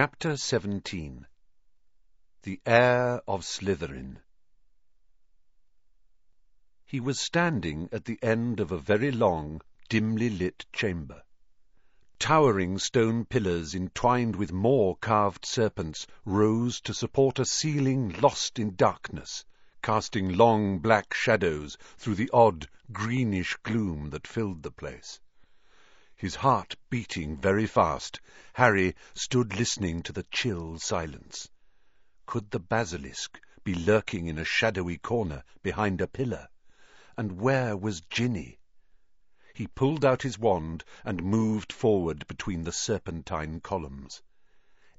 Chapter 17 The Heir of Slytherin He was standing at the end of a very long, dimly lit chamber. Towering stone pillars entwined with more carved serpents rose to support a ceiling lost in darkness, casting long black shadows through the odd greenish gloom that filled the place. His heart beating very fast, Harry stood listening to the chill silence. Could the basilisk be lurking in a shadowy corner behind a pillar? And where was Ginny? He pulled out his wand and moved forward between the serpentine columns.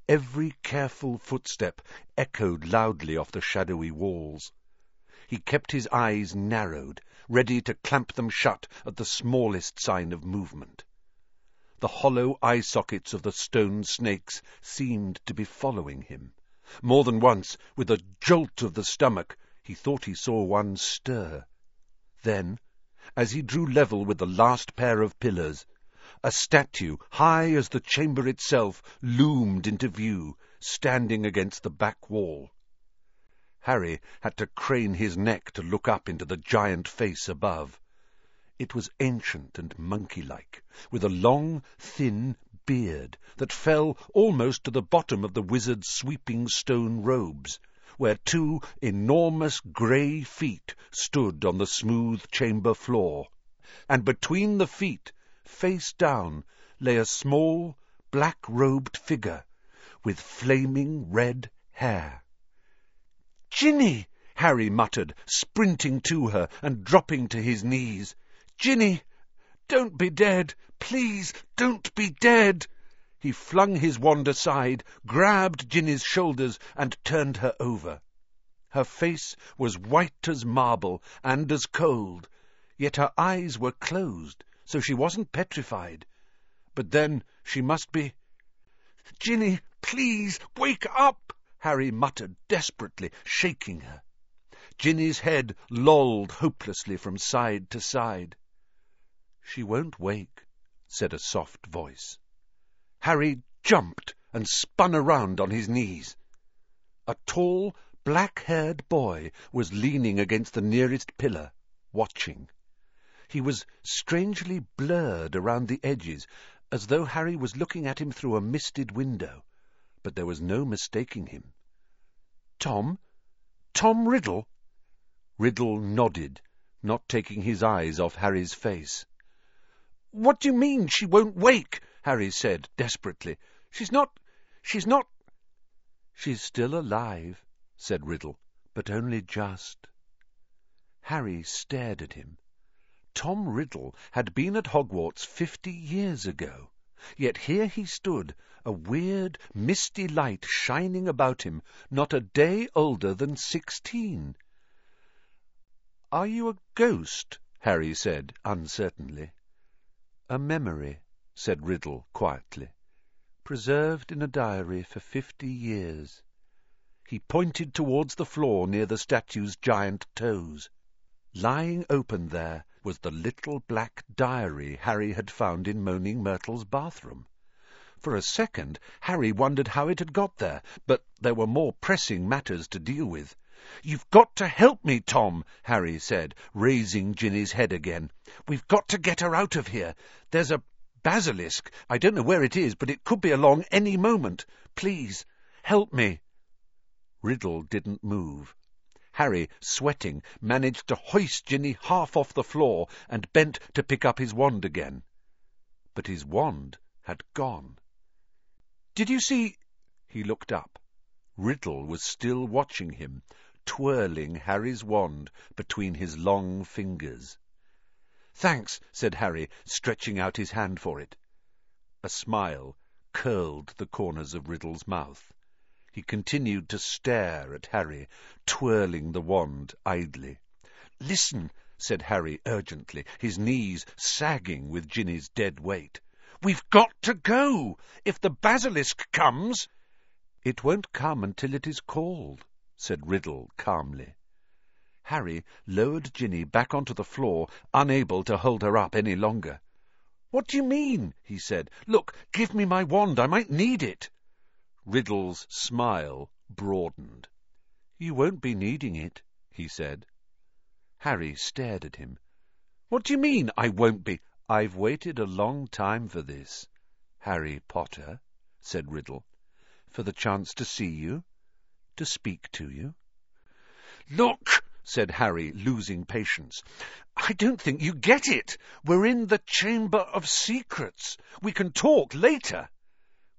Every careful footstep echoed loudly off the shadowy walls. He kept his eyes narrowed, ready to clamp them shut at the smallest sign of movement. The hollow eye sockets of the stone snakes seemed to be following him. More than once, with a jolt of the stomach, he thought he saw one stir. Then, as he drew level with the last pair of pillars, a statue, high as the chamber itself, loomed into view, standing against the back wall. Harry had to crane his neck to look up into the giant face above. It was ancient and monkey-like, with a long, thin beard that fell almost to the bottom of the wizard's sweeping stone robes, where two enormous grey feet stood on the smooth chamber floor, and between the feet, face down, lay a small, black-robed figure with flaming red hair. "Ginny!" Harry muttered, sprinting to her and dropping to his knees. Ginny, don't be dead! Please, don't be dead! He flung his wand aside, grabbed Ginny's shoulders, and turned her over. Her face was white as marble and as cold, yet her eyes were closed, so she wasn't petrified. But then she must be... Ginny, please, wake up! Harry muttered desperately, shaking her. Ginny's head lolled hopelessly from side to side. She won't wake, said a soft voice. Harry jumped and spun around on his knees. A tall, black-haired boy was leaning against the nearest pillar, watching. He was strangely blurred around the edges, as though Harry was looking at him through a misted window, but there was no mistaking him. Tom? Tom Riddle? Riddle nodded, not taking his eyes off Harry's face. What do you mean she won't wake? Harry said desperately. She's not... she's not... She's still alive, said Riddle, but only just. Harry stared at him. Tom Riddle had been at Hogwarts fifty years ago, yet here he stood, a weird, misty light shining about him, not a day older than sixteen. Are you a ghost? Harry said uncertainly. A memory, said Riddle quietly, preserved in a diary for fifty years. He pointed towards the floor near the statue's giant toes. Lying open there was the little black diary Harry had found in Moaning Myrtle's bathroom. For a second, Harry wondered how it had got there, but there were more pressing matters to deal with. You've got to help me, Tom, Harry said, raising Ginny's head again. We've got to get her out of here. There's a basilisk. I don't know where it is, but it could be along any moment. Please, help me. Riddle didn't move. Harry, sweating, managed to hoist Ginny half off the floor and bent to pick up his wand again. But his wand had gone. Did you see... He looked up. Riddle was still watching him, twirling Harry's wand between his long fingers. Thanks, said Harry, stretching out his hand for it. A smile curled the corners of Riddle's mouth. He continued to stare at Harry, twirling the wand idly. Listen, said Harry urgently, his knees sagging with Ginny's dead weight. We've got to go! If the basilisk comes... It won't come until it is called, said Riddle calmly. Harry lowered Ginny back onto the floor, unable to hold her up any longer. What do you mean? he said. Look, give me my wand. I might need it. Riddle's smile broadened. You won't be needing it, he said. Harry stared at him. What do you mean, I won't be? I've waited a long time for this, Harry Potter, said Riddle. For the chance to see you, to speak to you. Look, said Harry, losing patience. I don't think you get it. We're in the Chamber of Secrets. We can talk later.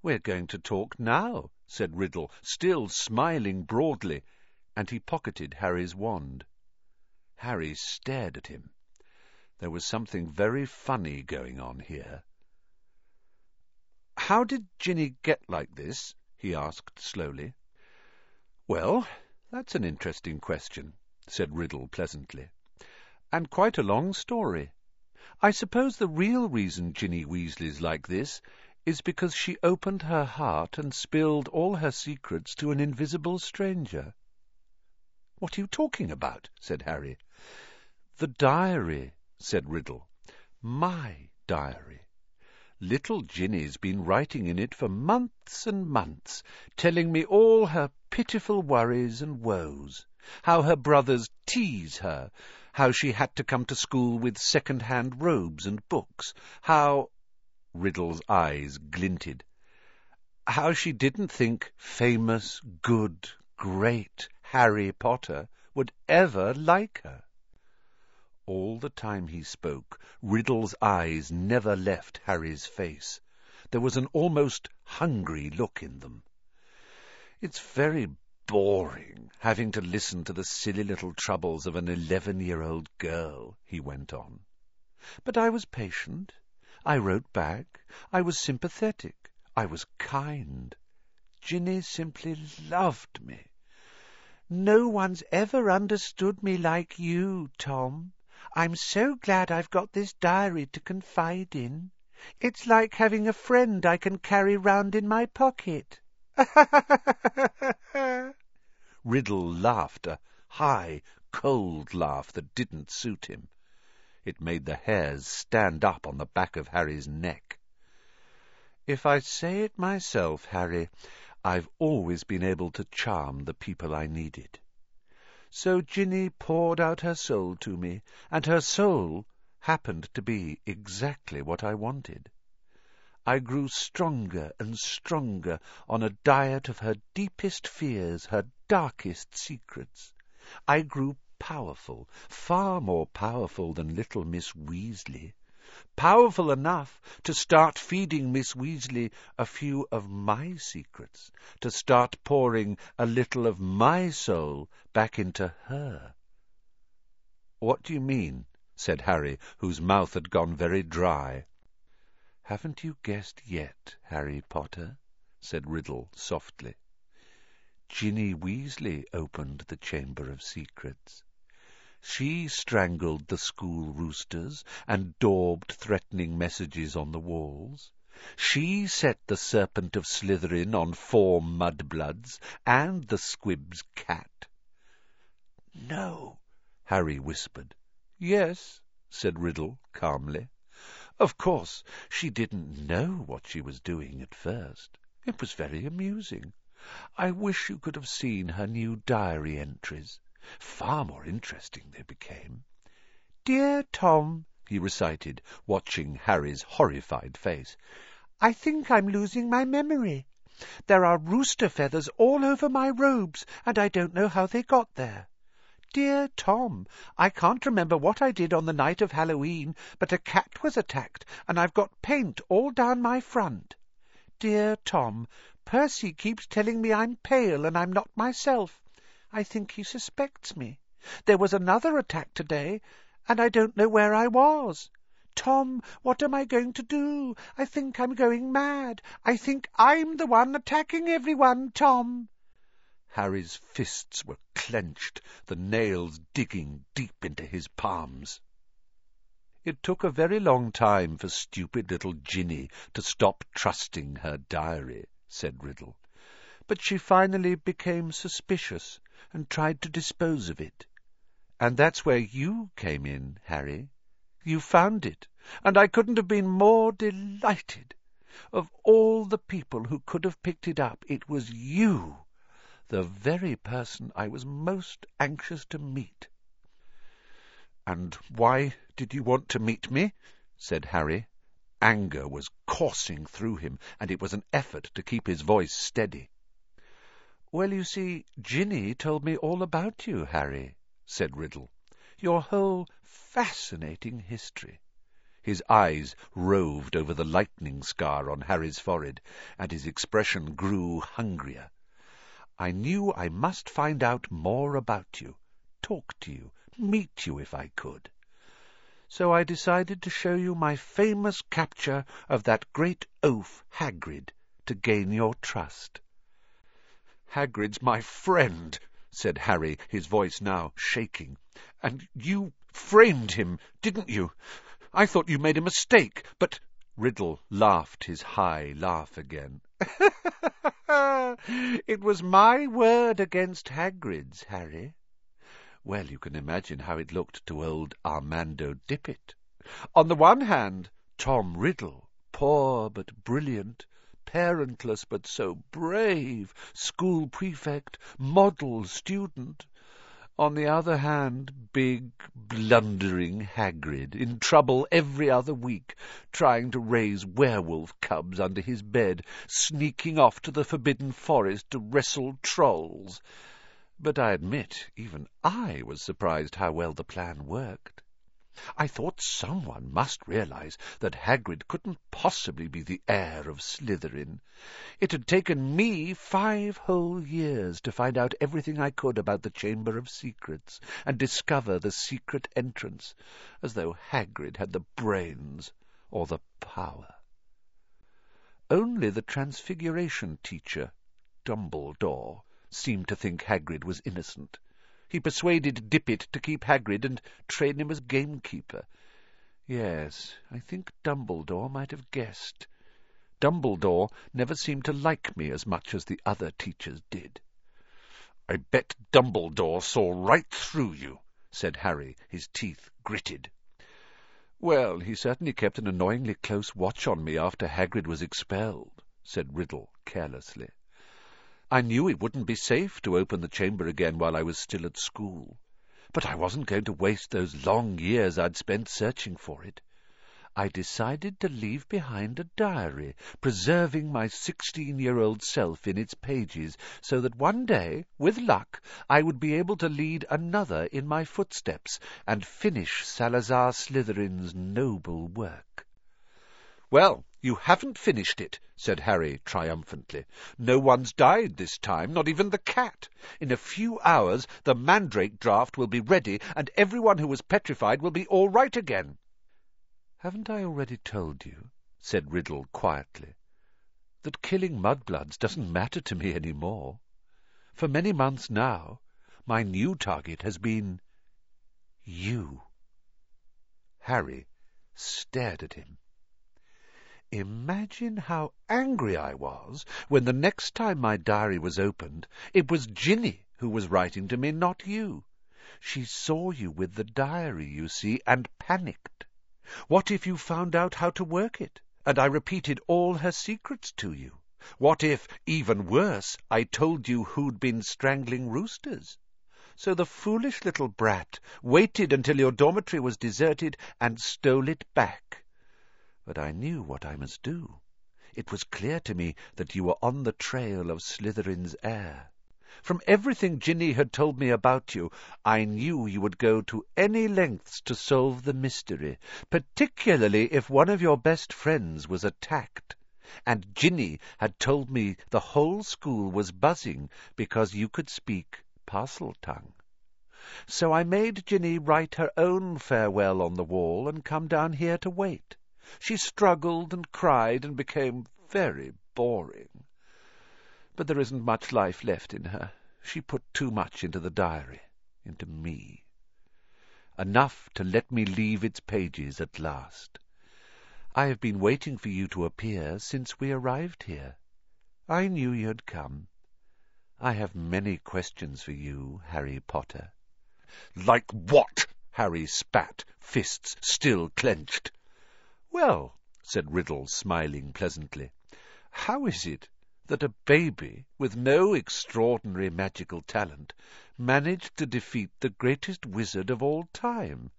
We're going to talk now, said Riddle, still smiling broadly, and he pocketed Harry's wand. Harry stared at him. There was something very funny going on here. How did Ginny get like this? he asked slowly. Well, that's an interesting question, said Riddle pleasantly, and quite a long story. I suppose the real reason Ginny Weasley's like this is because she opened her heart and spilled all her secrets to an invisible stranger. What are you talking about? said Harry. The diary, said Riddle. My diary. Little Ginny's been writing in it for months and months, telling me all her pitiful worries and woes, how her brothers tease her, how she had to come to school with second-hand robes and books, how Riddle's eyes glinted. How she didn't think famous, good, great Harry Potter would ever like her. All the time he spoke, Riddle's eyes never left Harry's face. There was an almost hungry look in them. It's very boring, having to listen to the silly little troubles of an eleven-year-old girl, he went on. But I was patient. I wrote back. I was sympathetic. I was kind. Ginny simply loved me. No one's ever understood me like you, Tom. I'm so glad I've got this diary to confide in. It's like having a friend I can carry round in my pocket. Riddle laughed, a high, cold laugh that didn't suit him. It made the hairs stand up on the back of Harry's neck. If I say it myself, Harry, I've always been able to charm the people I needed. So Ginny poured out her soul to me, and her soul happened to be exactly what I wanted. I grew stronger and stronger on a diet of her deepest fears, her darkest secrets. I grew powerful, far more powerful than little Miss Weasley. Powerful enough to start feeding Miss Weasley a few of my secrets, to start pouring a little of my soul back into her. What do you mean? said Harry, whose mouth had gone very dry. Haven't you guessed yet, Harry Potter? said Riddle softly. Ginny Weasley opened the Chamber of Secrets. She strangled the school roosters and daubed threatening messages on the walls. She set the serpent of Slytherin on four mudbloods and the squib's cat. No, Harry whispered. Yes, said Riddle calmly. Of course, she didn't know what she was doing at first. It was very amusing. I wish you could have seen her new diary entries. Far more interesting they became. Dear Tom, he recited, watching Harry's horrified face, I think I'm losing my memory. There are rooster feathers all over my robes, and I don't know how they got there. Dear Tom, I can't remember what I did on the night of Halloween, but a cat was attacked, and I've got paint all down my front. Dear Tom, Percy keeps telling me I'm pale and I'm not myself. I think he suspects me. There was another attack today, and I don't know where I was. Tom, what am I going to do? I think I'm going mad. I think I'm the one attacking everyone, Tom. Harry's fists were clenched, the nails digging deep into his palms. It took a very long time for stupid little Ginny to stop trusting her diary, said Riddle. But she finally became suspicious and tried to dispose of it. And that's where you came in, Harry. You found it, and I couldn't have been more delighted. Of all the people who could have picked it up, it was you, the very person I was most anxious to meet. And why did you want to meet me? said Harry. Anger was coursing through him, and it was an effort to keep his voice steady. Well, you see, Ginny told me all about you, Harry, said Riddle. Your whole fascinating history. His eyes roved over the lightning scar on Harry's forehead, and his expression grew hungrier. I knew I must find out more about you, talk to you, meet you if I could. So I decided to show you my famous capture of that great oaf Hagrid to gain your trust. Hagrid's my friend, said Harry, his voice now shaking. And you framed him, didn't you? I thought you made a mistake, but... Riddle laughed his high laugh again. it was my word against Hagrid's, Harry. Well, you can imagine how it looked to old Armando Dippet. On the one hand, Tom Riddle, poor but brilliant, parentless but so brave, school prefect, model student, on the other hand, big, blundering Hagrid, in trouble every other week, trying to raise werewolf cubs under his bed, sneaking off to the Forbidden Forest to wrestle trolls. But I admit, even I was surprised how well the plan worked. I thought someone must realize that Hagrid couldn't possibly be the heir of Slytherin. It had taken me five whole years to find out everything I could about the Chamber of Secrets and discover the secret entrance, as though Hagrid had the brains or the power. Only the Transfiguration teacher, Dumbledore, seemed to think Hagrid was innocent. He persuaded Dippet to keep Hagrid and train him as gamekeeper. Yes, I think Dumbledore might have guessed. Dumbledore never seemed to like me as much as the other teachers did. I bet Dumbledore saw right through you, said Harry, his teeth gritted. Well, he certainly kept an annoyingly close watch on me after Hagrid was expelled, said Riddle carelessly. I knew it wouldn't be safe to open the chamber again while I was still at school, but I wasn't going to waste those long years I'd spent searching for it. I decided to leave behind a diary, preserving my sixteen-year-old self in its pages, so that one day, with luck, I would be able to lead another in my footsteps and finish Salazar Slytherin's noble work. Well, you haven't finished it, said Harry triumphantly. No one's died this time, not even the cat. In a few hours the mandrake draft will be ready, and everyone who was petrified will be all right again. Haven't I already told you, said Riddle quietly, that killing mudbloods doesn't matter to me any more? For many months now, my new target has been you. Harry stared at him. Imagine how angry I was when the next time my diary was opened, it was Ginny who was writing to me, not you. She saw you with the diary, you see, and panicked. What if you found out how to work it, and I repeated all her secrets to you? What if, even worse, I told you who'd been strangling roosters? So the foolish little brat waited until your dormitory was deserted and stole it back. But I knew what I must do. It was clear to me that you were on the trail of Slytherin's heir. From everything Ginny had told me about you, I knew you would go to any lengths to solve the mystery, particularly if one of your best friends was attacked. And Ginny had told me the whole school was buzzing because you could speak Parseltongue. So I made Ginny write her own farewell on the wall and come down here to wait. She struggled and cried and became very boring. But there isn't much life left in her. She put too much into the diary, into me. Enough to let me leave its pages at last. I have been waiting for you to appear since we arrived here. I knew you'd come. I have many questions for you, Harry Potter. Like what? Harry spat, fists still clenched. Well, said Riddle, smiling pleasantly. How is it that a baby with no extraordinary magical talent managed to defeat the greatest wizard of all time?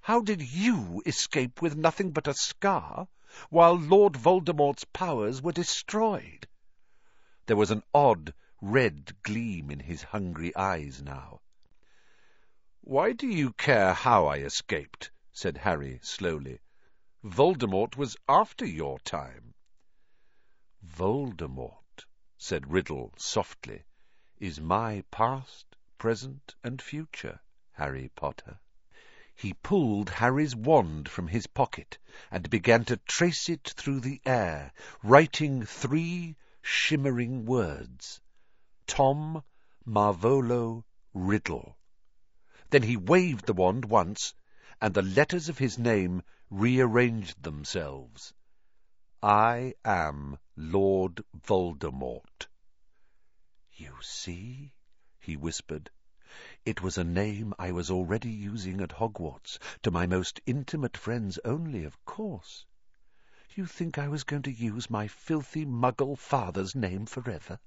How did you escape with nothing but a scar, while Lord Voldemort's powers were destroyed? There was an odd red gleam in his hungry eyes now. Why do you care how I escaped? said Harry slowly. Voldemort was after your time. Voldemort, said Riddle softly, is my past, present, and future, Harry Potter. He pulled Harry's wand from his pocket and began to trace it through the air, writing three shimmering words. Tom Marvolo Riddle. Then he waved the wand once, and the letters of his name rearranged themselves. I am Lord Voldemort. You see, he whispered. It was a name I was already using at Hogwarts, to my most intimate friends only, of course. You think I was going to use my filthy muggle father's name forever?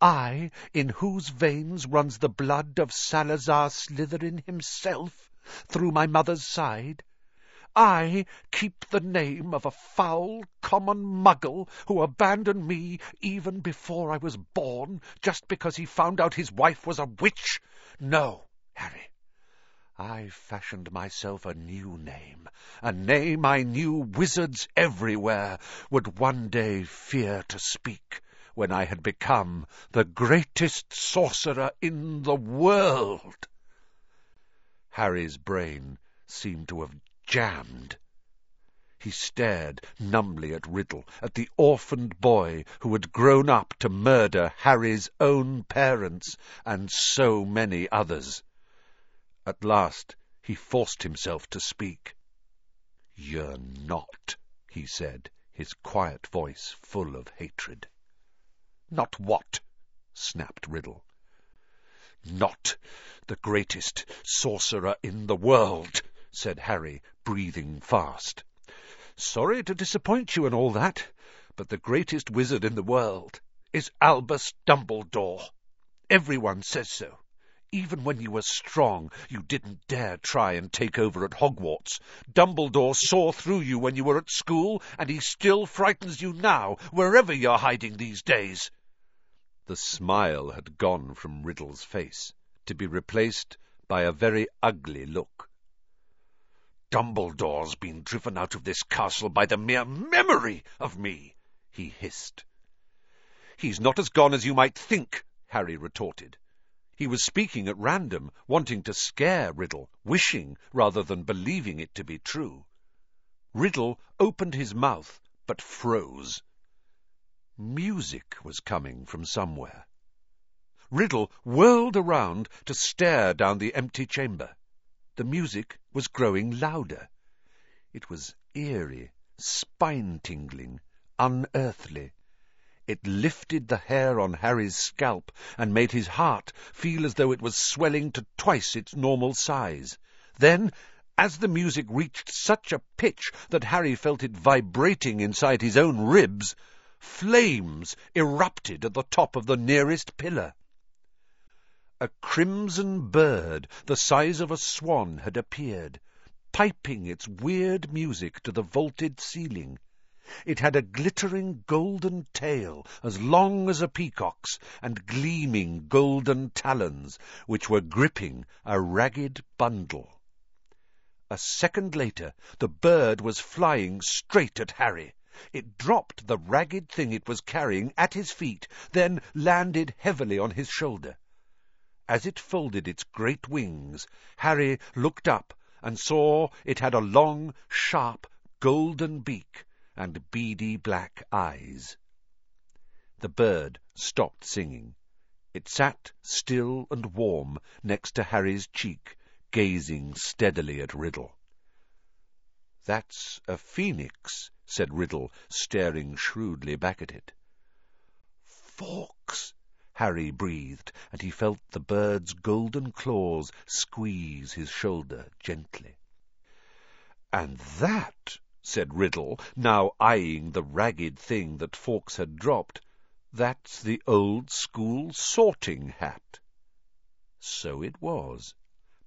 I, in whose veins runs the blood of Salazar Slytherin himself, through my mother's side? I keep the name of a foul, common muggle who abandoned me even before I was born, just because he found out his wife was a witch? No, Harry. I fashioned myself a new name, a name I knew wizards everywhere would one day fear to speak, when I had become the greatest sorcerer in the world. Harry's brain seemed to have jammed. He stared numbly at Riddle, at the orphaned boy who had grown up to murder Harry's own parents and so many others. At last he forced himself to speak. You're not, he said, his quiet voice full of hatred. Not what? snapped Riddle. Not the greatest sorcerer in the world, said Harry, breathing fast. Sorry to disappoint you and all that, but the greatest wizard in the world is Albus Dumbledore. Everyone says so. Even when you were strong, you didn't dare try and take over at Hogwarts. Dumbledore saw through you when you were at school, and he still frightens you now, wherever you're hiding these days. The smile had gone from Riddle's face, to be replaced by a very ugly look. Dumbledore's been driven out of this castle by the mere memory of me, he hissed. He's not as gone as you might think, Harry retorted. He was speaking at random, wanting to scare Riddle, wishing rather than believing it to be true. Riddle opened his mouth, but froze. Music was coming from somewhere. Riddle whirled around to stare down the empty chamber. The music was growing louder. It was eerie, spine-tingling, unearthly. It lifted the hair on Harry's scalp and made his heart feel as though it was swelling to twice its normal size. Then, as the music reached such a pitch that Harry felt it vibrating inside his own ribs, Flames erupted at the top of the nearest pillar. A crimson bird, the size of a swan, had appeared, piping its weird music to the vaulted ceiling. It had a glittering golden tail as long as a peacock's, and gleaming golden talons, which were gripping a ragged bundle. A second later, the bird was flying straight at Harry. It dropped the ragged thing it was carrying at his feet, then landed heavily on his shoulder. As it folded its great wings, Harry looked up and saw it had a long, sharp, golden beak and beady black eyes. The bird stopped singing. It sat still and warm next to Harry's cheek, gazing steadily at Riddle. That's a phoenix, said Riddle, staring shrewdly back at it. Fawkes, Harry breathed, and he felt the bird's golden claws squeeze his shoulder gently. And that, said Riddle, now eyeing the ragged thing that Fawkes had dropped. That's the old school sorting hat. So it was.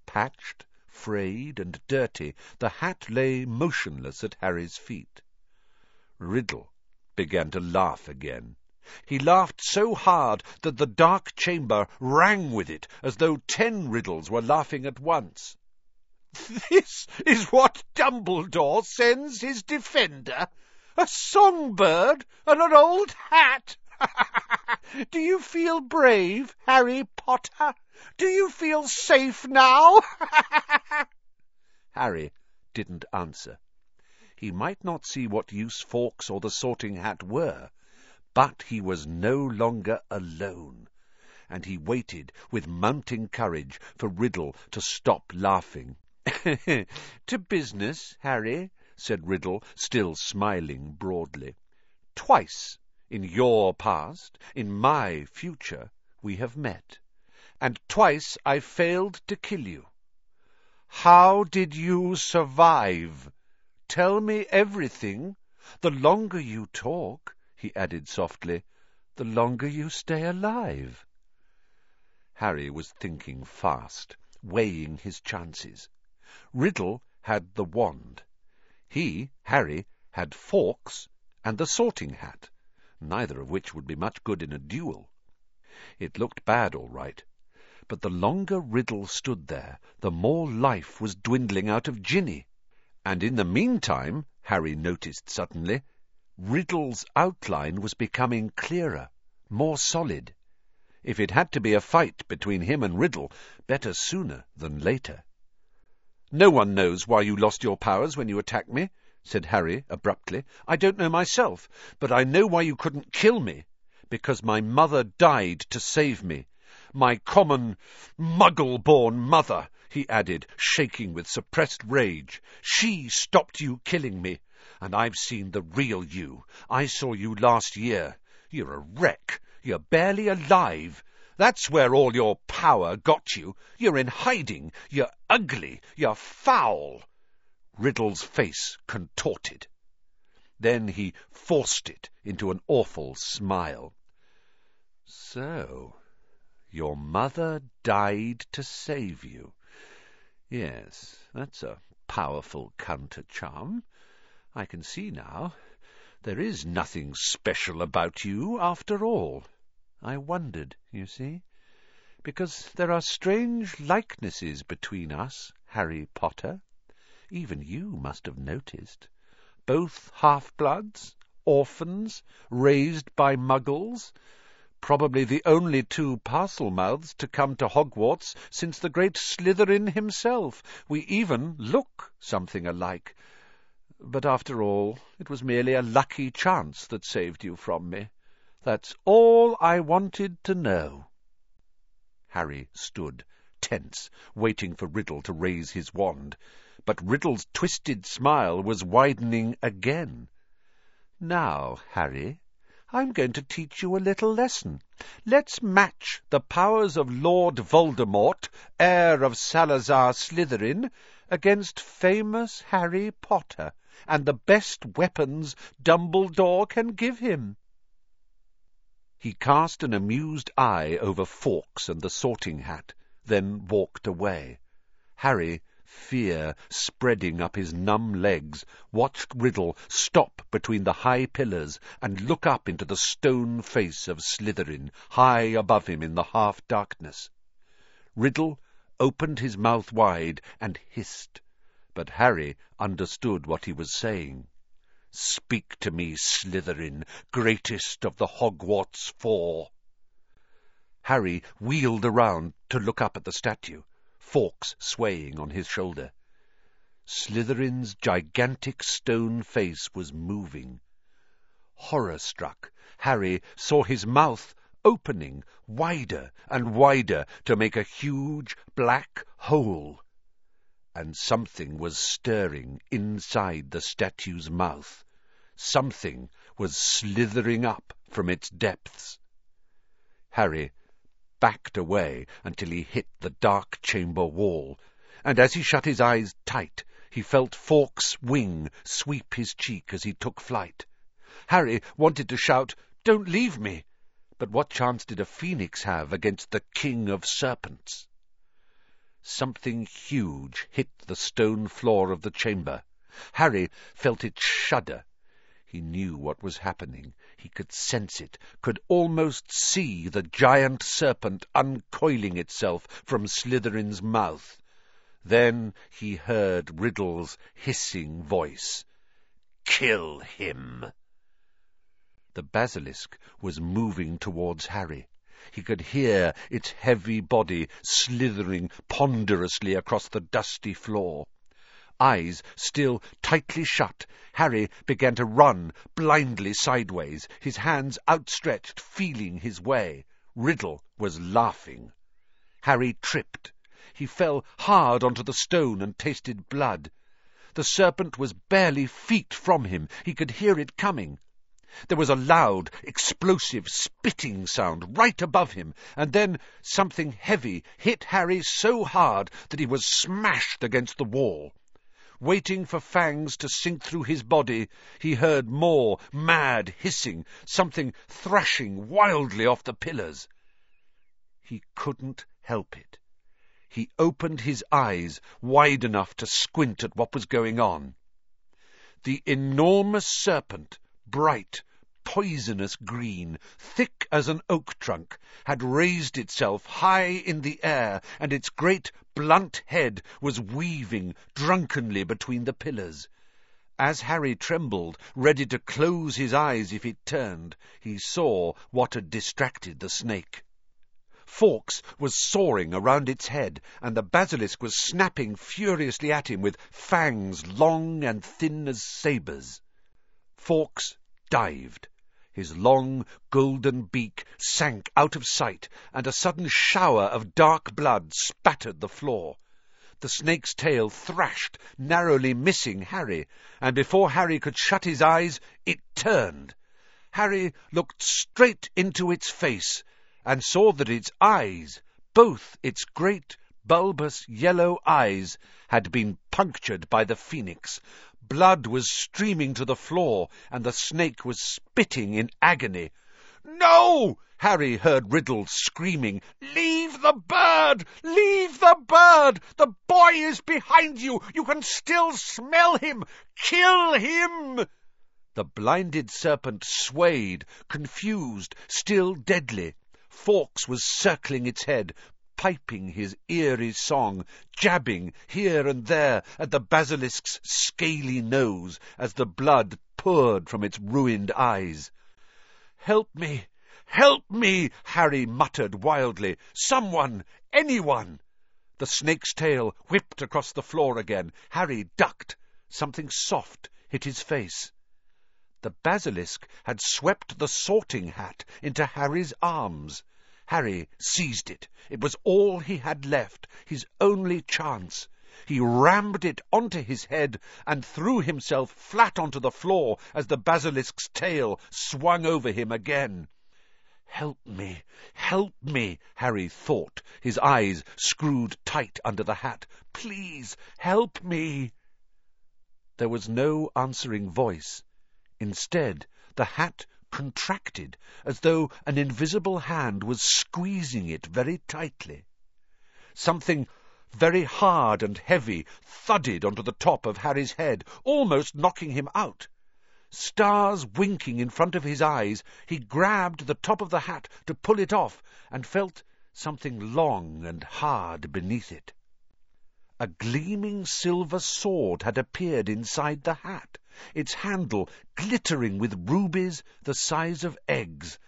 Patched, frayed, and dirty, the hat lay motionless at Harry's feet. Riddle began to laugh again. He laughed so hard that the dark chamber rang with it, as though ten riddles were laughing at once. This is what Dumbledore sends his defender? A songbird and an old hat! Do you feel brave, Harry Potter? Do you feel safe now? Harry didn't answer. He might not see what use Fawkes or the sorting hat were, but he was no longer alone, and he waited with mounting courage for Riddle to stop laughing. to business, Harry, said Riddle, still smiling broadly. Twice in your past, in my future, we have met, and twice I failed to kill you. How did you survive? Tell me everything. The longer you talk, he added softly, the longer you stay alive. Harry was thinking fast, weighing his chances. Riddle had the wand. He, Harry, had Fawkes and the sorting hat, neither of which would be much good in a duel. It looked bad, all right, but the longer Riddle stood there, the more life was dwindling out of Ginny. And in the meantime, Harry noticed suddenly, Riddle's outline was becoming clearer, more solid. If it had to be a fight between him and Riddle, better sooner than later. No one knows why you lost your powers when you attacked me, said Harry abruptly. I don't know myself, but I know why you couldn't kill me. Because my mother died to save me. My common, muggle-born mother, he added, shaking with suppressed rage. She stopped you killing me. And I've seen the real you. I saw you last year. You're a wreck. You're barely alive. That's where all your power got you. You're in hiding. You're ugly. You're foul. Riddle's face contorted. Then he forced it into an awful smile. So, your mother died to save you. Yes, that's a powerful counter-charm. I can see now. There is nothing special about you, after all. I wondered, you see, because there are strange likenesses between us, Harry Potter. Even you must have noticed. Both half-bloods, orphans, raised by muggles, probably the only two Parselmouths to come to Hogwarts since the great Slytherin himself. We even look something alike. But after all, it was merely a lucky chance that saved you from me. That's all I wanted to know. Harry stood, tense, waiting for Riddle to raise his wand. But Riddle's twisted smile was widening again. Now, Harry, I'm going to teach you a little lesson. Let's match the powers of Lord Voldemort, heir of Salazar Slytherin, against famous Harry Potter, and the best weapons Dumbledore can give him. He cast an amused eye over Fawkes and the sorting hat, then walked away. Harry, fear spreading up his numb legs, watched Riddle stop between the high pillars and look up into the stone face of Slytherin, high above him in the half-darkness. Riddle opened his mouth wide and hissed but Harry understood what he was saying. Speak to me, Slytherin, greatest of the Hogwarts Four. Harry wheeled around to look up at the statue, Fawkes swaying on his shoulder. Slytherin's gigantic stone face was moving. Horror-struck, Harry saw his mouth opening wider and wider to make a huge black hole and something was stirring inside the statue's mouth. Something was slithering up from its depths. Harry backed away until he hit the dark chamber wall, and as he shut his eyes tight, He felt Fawkes' wing sweep his cheek as he took flight. Harry wanted to shout, Don't leave me! But what chance did a phoenix have against the king of serpents? Something huge hit the stone floor of the chamber. Harry felt it shudder. He knew what was happening. He could sense it, could almost see the giant serpent uncoiling itself from Slytherin's mouth. Then he heard Riddle's hissing voice. Kill him! The basilisk was moving towards Harry. He could hear its heavy body slithering ponderously across the dusty floor. Eyes still tightly shut, Harry began to run blindly sideways, his hands outstretched, feeling his way. Riddle was laughing. Harry tripped. He fell hard onto the stone and tasted blood. The serpent was barely feet from him. He could hear it coming. There was a loud, explosive, spitting sound right above him, and then something heavy hit Harry so hard that he was smashed against the wall. Waiting for fangs to sink through his body, he heard more mad hissing, something thrashing wildly off the pillars. He couldn't help it. He opened his eyes wide enough to squint at what was going on. The enormous serpent, bright, poisonous green, thick as an oak trunk, had raised itself high in the air, and its great blunt head was weaving drunkenly between the pillars. As Harry trembled, ready to close his eyes if it turned, he saw what had distracted the snake. Fawkes was soaring around its head, and the basilisk was snapping furiously at him with fangs long and thin as sabres. Fawkes dived. His long, golden beak sank out of sight, and a sudden shower of dark blood spattered the floor. The snake's tail thrashed, narrowly missing Harry, and before Harry could shut his eyes, it turned. Harry looked straight into its face, and saw that its eyes, both its great, bulbous yellow eyes, had been punctured by the phoenix, Blood was streaming to the floor, and the snake was spitting in agony. No! Harry heard Riddle screaming. Leave the bird! Leave the bird! The boy is behind you! You can still smell him! Kill him! The blinded serpent swayed, confused, still deadly. Fawkes was circling its head, piping his eerie song, jabbing here and there at the basilisk's scaly nose as the blood poured from its ruined eyes. Help me! Help me! Harry muttered wildly. Someone! Anyone! The snake's tail whipped across the floor again. Harry ducked. Something soft hit his face. The basilisk had swept the sorting hat into Harry's arms. Harry seized it. It was all he had left, his only chance. He rammed it onto his head and threw himself flat onto the floor as the basilisk's tail swung over him again. Help me, help me, Harry thought, his eyes screwed tight under the hat. Please, help me. There was no answering voice. Instead, the hat contracted, as though an invisible hand was squeezing it very tightly. Something very hard and heavy thudded onto the top of Harry's head, almost knocking him out. Stars winking in front of his eyes, he grabbed the top of the hat to pull it off, and felt something long and hard beneath it. A gleaming silver sword had appeared inside the hat, its handle glittering with rubies the size of eggs.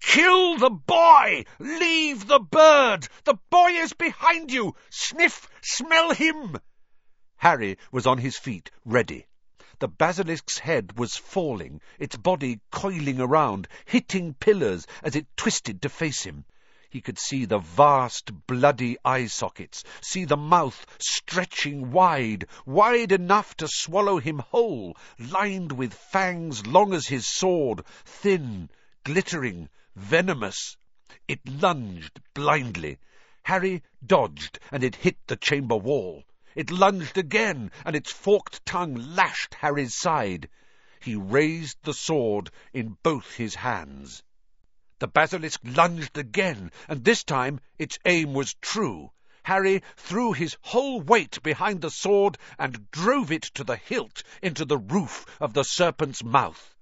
Kill the boy! Leave the bird! The boy is behind you! Sniff! Smell him! Harry was on his feet, ready. The basilisk's head was falling, its body coiling around, hitting pillars as it twisted to face him. He could see the vast bloody eye sockets, see the mouth stretching wide, wide enough to swallow him whole, lined with fangs long as his sword, thin, glittering, venomous. It lunged blindly. Harry dodged, and it hit the chamber wall. It lunged again, and its forked tongue lashed Harry's side. He raised the sword in both his hands. The basilisk lunged again, and this time its aim was true. Harry threw his whole weight behind the sword and drove it to the hilt into the roof of the serpent's mouth.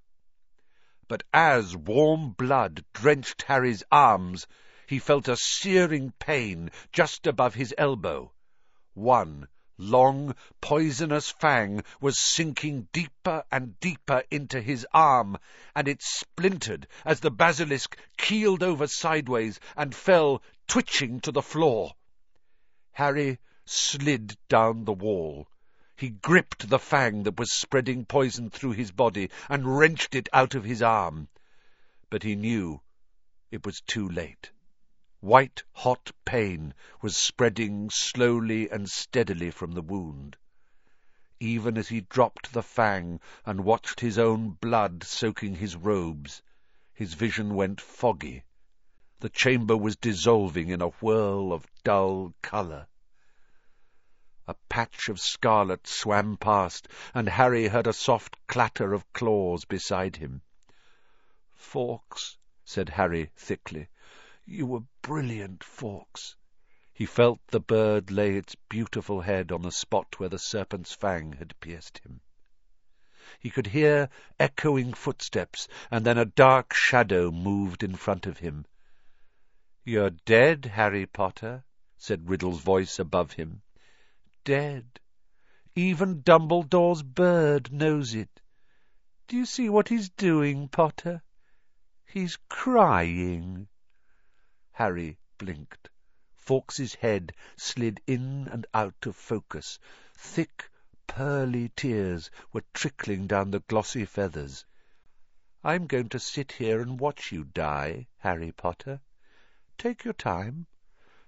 But as warm blood drenched Harry's arms, he felt a searing pain just above his elbow. One long, poisonous fang was sinking deeper and deeper into his arm, and it splintered as the basilisk keeled over sideways and fell twitching to the floor. Harry slid down the wall. He gripped the fang that was spreading poison through his body and wrenched it out of his arm. But he knew it was too late. White-hot pain was spreading slowly and steadily from the wound. Even as he dropped the fang and watched his own blood soaking his robes, his vision went foggy. The chamber was dissolving in a whirl of dull colour. A patch of scarlet swam past, and Harry heard a soft clatter of claws beside him. Fawkes, said Harry thickly. You were brilliant, Fawkes. He felt the bird lay its beautiful head on the spot where the serpent's fang had pierced him. He could hear echoing footsteps, and then a dark shadow moved in front of him. You're dead, Harry Potter, said Riddle's voice above him. Dead. Even Dumbledore's bird knows it. Do you see what he's doing, Potter? He's crying. Harry blinked. Fawkes's head slid in and out of focus. Thick, pearly tears were trickling down the glossy feathers. I'm going to sit here and watch you die, Harry Potter. Take your time.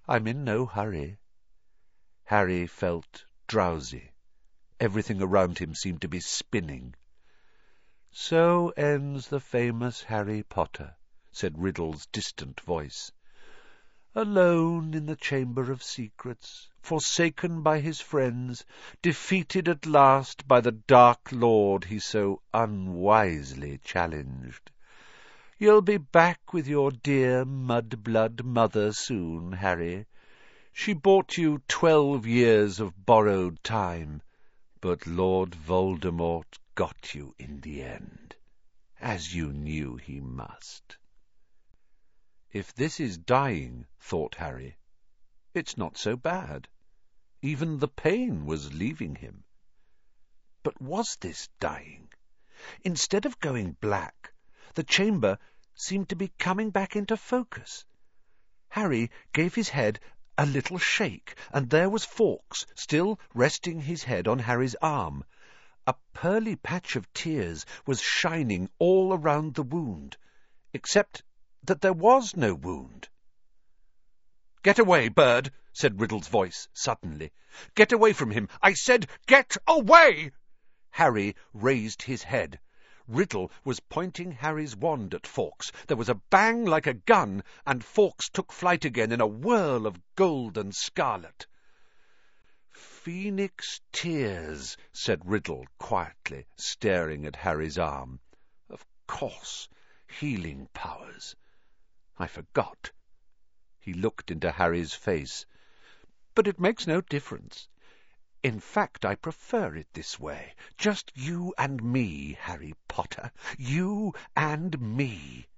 I'm in no hurry. Harry felt drowsy. Everything around him seemed to be spinning. So ends the famous Harry Potter, said Riddle's distant voice alone in the Chamber of Secrets, forsaken by his friends, defeated at last by the Dark Lord he so unwisely challenged. You'll be back with your dear mud-blood mother soon, Harry. She bought you twelve years of borrowed time, but Lord Voldemort got you in the end, as you knew he must. If this is dying, thought Harry, it's not so bad. Even the pain was leaving him. But was this dying? Instead of going black, the chamber seemed to be coming back into focus. Harry gave his head a little shake, and there was Fawkes, still resting his head on Harry's arm. A pearly patch of tears was shining all around the wound, except that there was no wound. Get away, bird, said Riddle's voice suddenly. Get away from him. I said, get away! Harry raised his head. Riddle was pointing Harry's wand at Fawkes. There was a bang like a gun, and Fawkes took flight again in a whirl of gold and scarlet. Phoenix tears, said Riddle quietly, staring at Harry's arm. Of course, healing powers. I forgot. He looked into Harry's face. But it makes no difference. In fact, I prefer it this way. Just you and me, Harry Potter. You and me.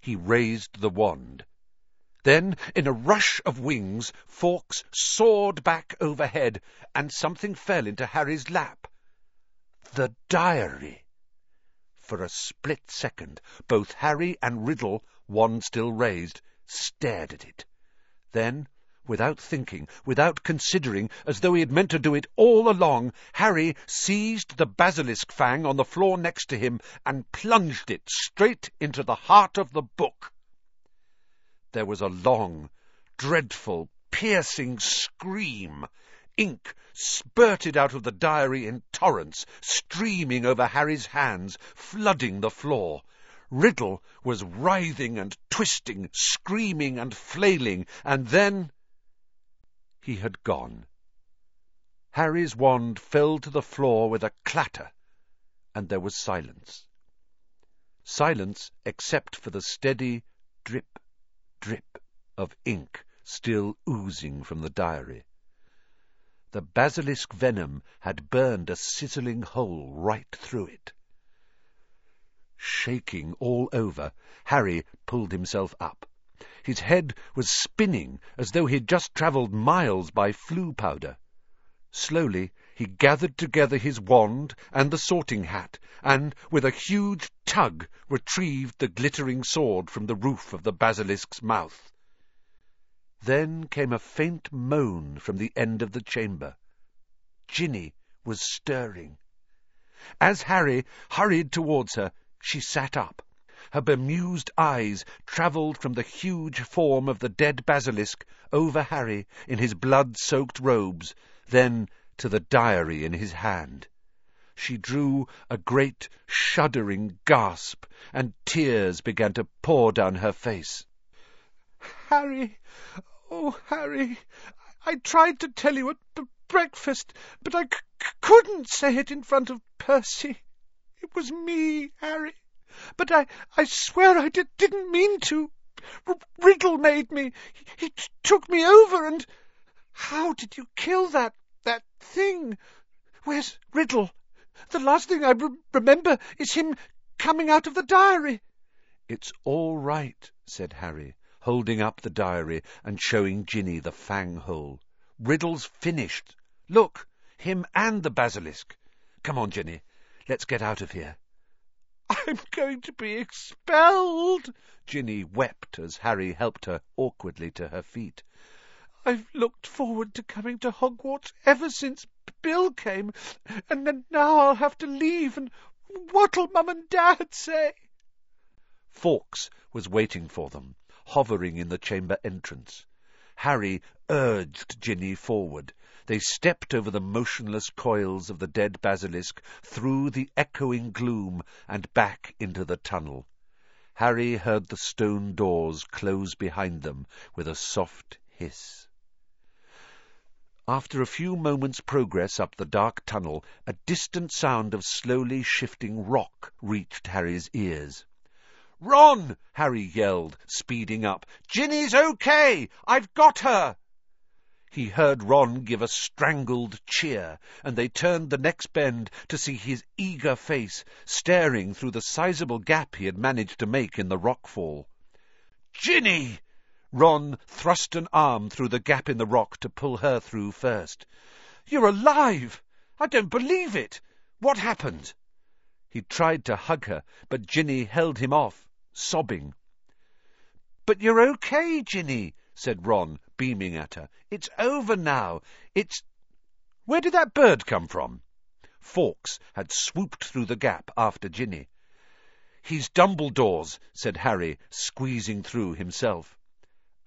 He raised the wand. Then, in a rush of wings, Fawkes soared back overhead, and something fell into Harry's lap. The diary. For a split second, both Harry and Riddle wand still raised, stared at it. Then, without thinking, without considering, as though he had meant to do it all along, Harry seized the basilisk fang on the floor next to him and plunged it straight into the heart of the book. There was a long, dreadful, piercing scream. Ink spurted out of the diary in torrents, streaming over Harry's hands, flooding the floor. Riddle was writhing and twisting, screaming and flailing, and then he had gone. Harry's wand fell to the floor with a clatter, and there was silence. Silence except for the steady drip, drip of ink still oozing from the diary. The basilisk venom had burned a sizzling hole right through it. Shaking all over, Harry pulled himself up. His head was spinning as though he had just travelled miles by Floo powder. Slowly he gathered together his wand and the sorting hat, and, with a huge tug, retrieved the glittering sword from the roof of the basilisk's mouth. Then came a faint moan from the end of the chamber. Ginny was stirring. As Harry hurried towards her, she sat up. Her bemused eyes travelled from the huge form of the dead basilisk over Harry in his blood-soaked robes, then to the diary in his hand. She drew a great shuddering gasp, and tears began to pour down her face. Harry, oh, Harry, I tried to tell you at b- breakfast, but I couldn't say it in front of Percy. It was me, Harry. But I, I swear I did, didn't mean to. R- Riddle made me. He, he took me over and... How did you kill that that thing. Where's Riddle? The last thing I re- remember is him coming out of the diary. It's all right, said Harry, holding up the diary and showing Ginny the fang hole. Riddle's finished. Look, him and the basilisk. Come on, Ginny, let's get out of here. I'm going to be expelled. Ginny wept as Harry helped her awkwardly to her feet. I've looked forward to coming to Hogwarts ever since Bill came, and then now I'll have to leave, and what'll Mum and Dad say? Fawkes was waiting for them, hovering in the chamber entrance. Harry urged Ginny forward. They stepped over the motionless coils of the dead basilisk, through the echoing gloom, and back into the tunnel. Harry heard the stone doors close behind them with a soft hiss. After a few moments' progress up the dark tunnel, a distant sound of slowly shifting rock reached Harry's ears. Ron! Harry yelled, speeding up. Ginny's okay! I've got her! He heard Ron give a strangled cheer, and they turned the next bend to see his eager face staring through the sizable gap he had managed to make in the rockfall. Ginny! Ron thrust an arm through the gap in the rock to pull her through first. You're alive! I don't believe it! What happened? He tried to hug her, but Ginny held him off, sobbing. But you're okay, Ginny, said Ron, beaming at her. It's over now. It's... Where did that bird come from? Fawkes had swooped through the gap after Ginny. He's Dumbledore's, said Harry, squeezing through himself.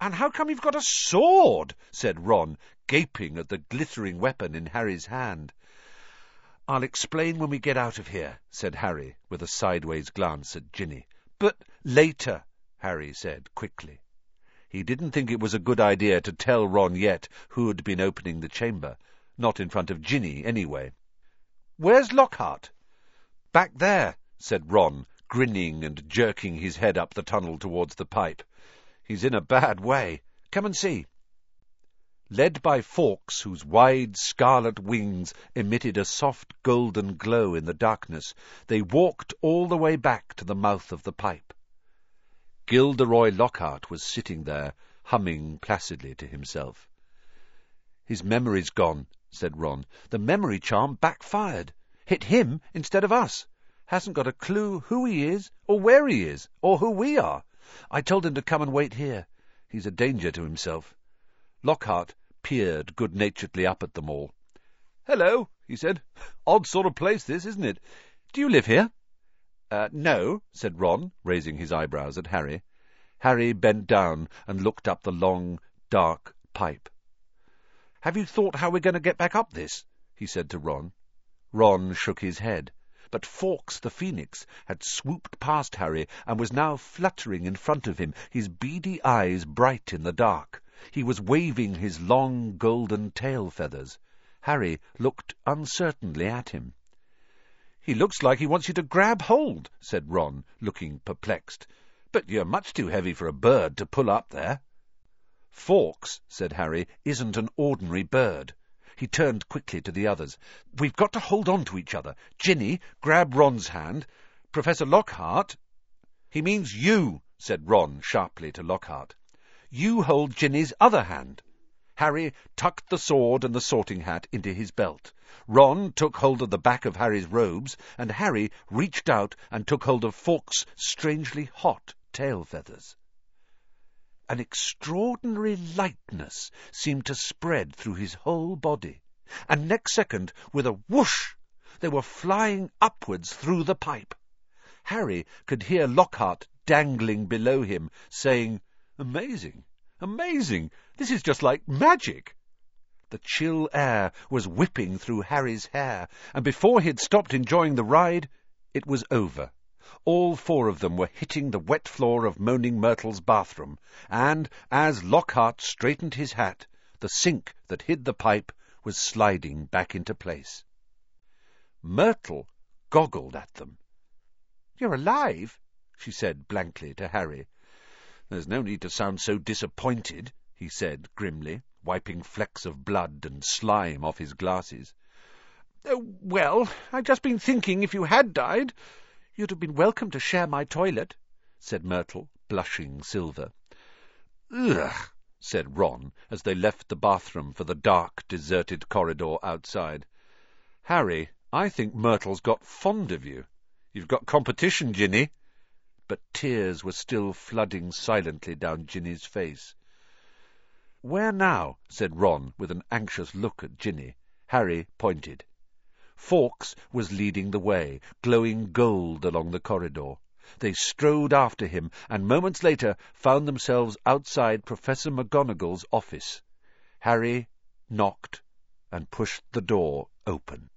And how come you've got a sword? said Ron, gaping at the glittering weapon in Harry's hand. I'll explain when we get out of here, said Harry, with a sideways glance at Ginny. But later, Harry said quickly. He didn't think it was a good idea to tell Ron yet who'd been opening the chamber. Not in front of Ginny, anyway. Where's Lockhart? Back there, said Ron, grinning and jerking his head up the tunnel towards the pipe. He's in a bad way. Come and see. Led by Fawkes, whose wide scarlet wings emitted a soft golden glow in the darkness, they walked all the way back to the mouth of the pipe. Gilderoy Lockhart was sitting there, humming placidly to himself. His memory's gone, said Ron. The memory charm backfired. Hit him instead of us. Hasn't got a clue who he is, or where he is, or who we are. I told him to come and wait here. He's a danger to himself. Lockhart peered good-naturedly up at them all. Hello, he said. Odd sort of place, this, isn't it? Do you live here? Uh, no, said Ron, raising his eyebrows at Harry. Harry bent down and looked up the long, dark pipe. Have you thought how we're going to get back up this? he said to Ron. Ron shook his head but Fawkes the Phoenix had swooped past Harry and was now fluttering in front of him, his beady eyes bright in the dark. He was waving his long golden tail feathers. Harry looked uncertainly at him. He looks like he wants you to grab hold, said Ron, looking perplexed. But you're much too heavy for a bird to pull up there. Fawkes, said Harry, isn't an ordinary bird. He turned quickly to the others. We've got to hold on to each other. Ginny, grab Ron's hand. Professor Lockhart... He means you, said Ron sharply to Lockhart. You hold Ginny's other hand. Harry tucked the sword and the sorting hat into his belt. Ron took hold of the back of Harry's robes, and Harry reached out and took hold of Fawkes' strangely hot tail feathers. An extraordinary lightness seemed to spread through his whole body, and next second, with a whoosh, they were flying upwards through the pipe. Harry could hear Lockhart dangling below him, saying, Amazing, amazing, this is just like magic. The chill air was whipping through Harry's hair, and before he had stopped enjoying the ride, it was over. All four of them were hitting the wet floor of Moaning Myrtle's bathroom, and, as Lockhart straightened his hat, the sink that hid the pipe was sliding back into place. Myrtle goggled at them. "'You're alive?' she said blankly to Harry. "'There's no need to sound so disappointed,' he said grimly wiping flecks of blood and slime off his glasses. Oh, well, I've just been thinking if you had died, you'd have been welcome to share my toilet, said Myrtle, blushing silver. Ugh, said Ron, as they left the bathroom for the dark, deserted corridor outside. Harry, I think Myrtle's got fond of you. You've got competition, Ginny. But tears were still flooding silently down Ginny's face. Where now? said Ron, with an anxious look at Ginny. Harry pointed. Fawkes was leading the way, glowing gold along the corridor. They strode after him, and moments later found themselves outside Professor McGonagall's office. Harry knocked and pushed the door open.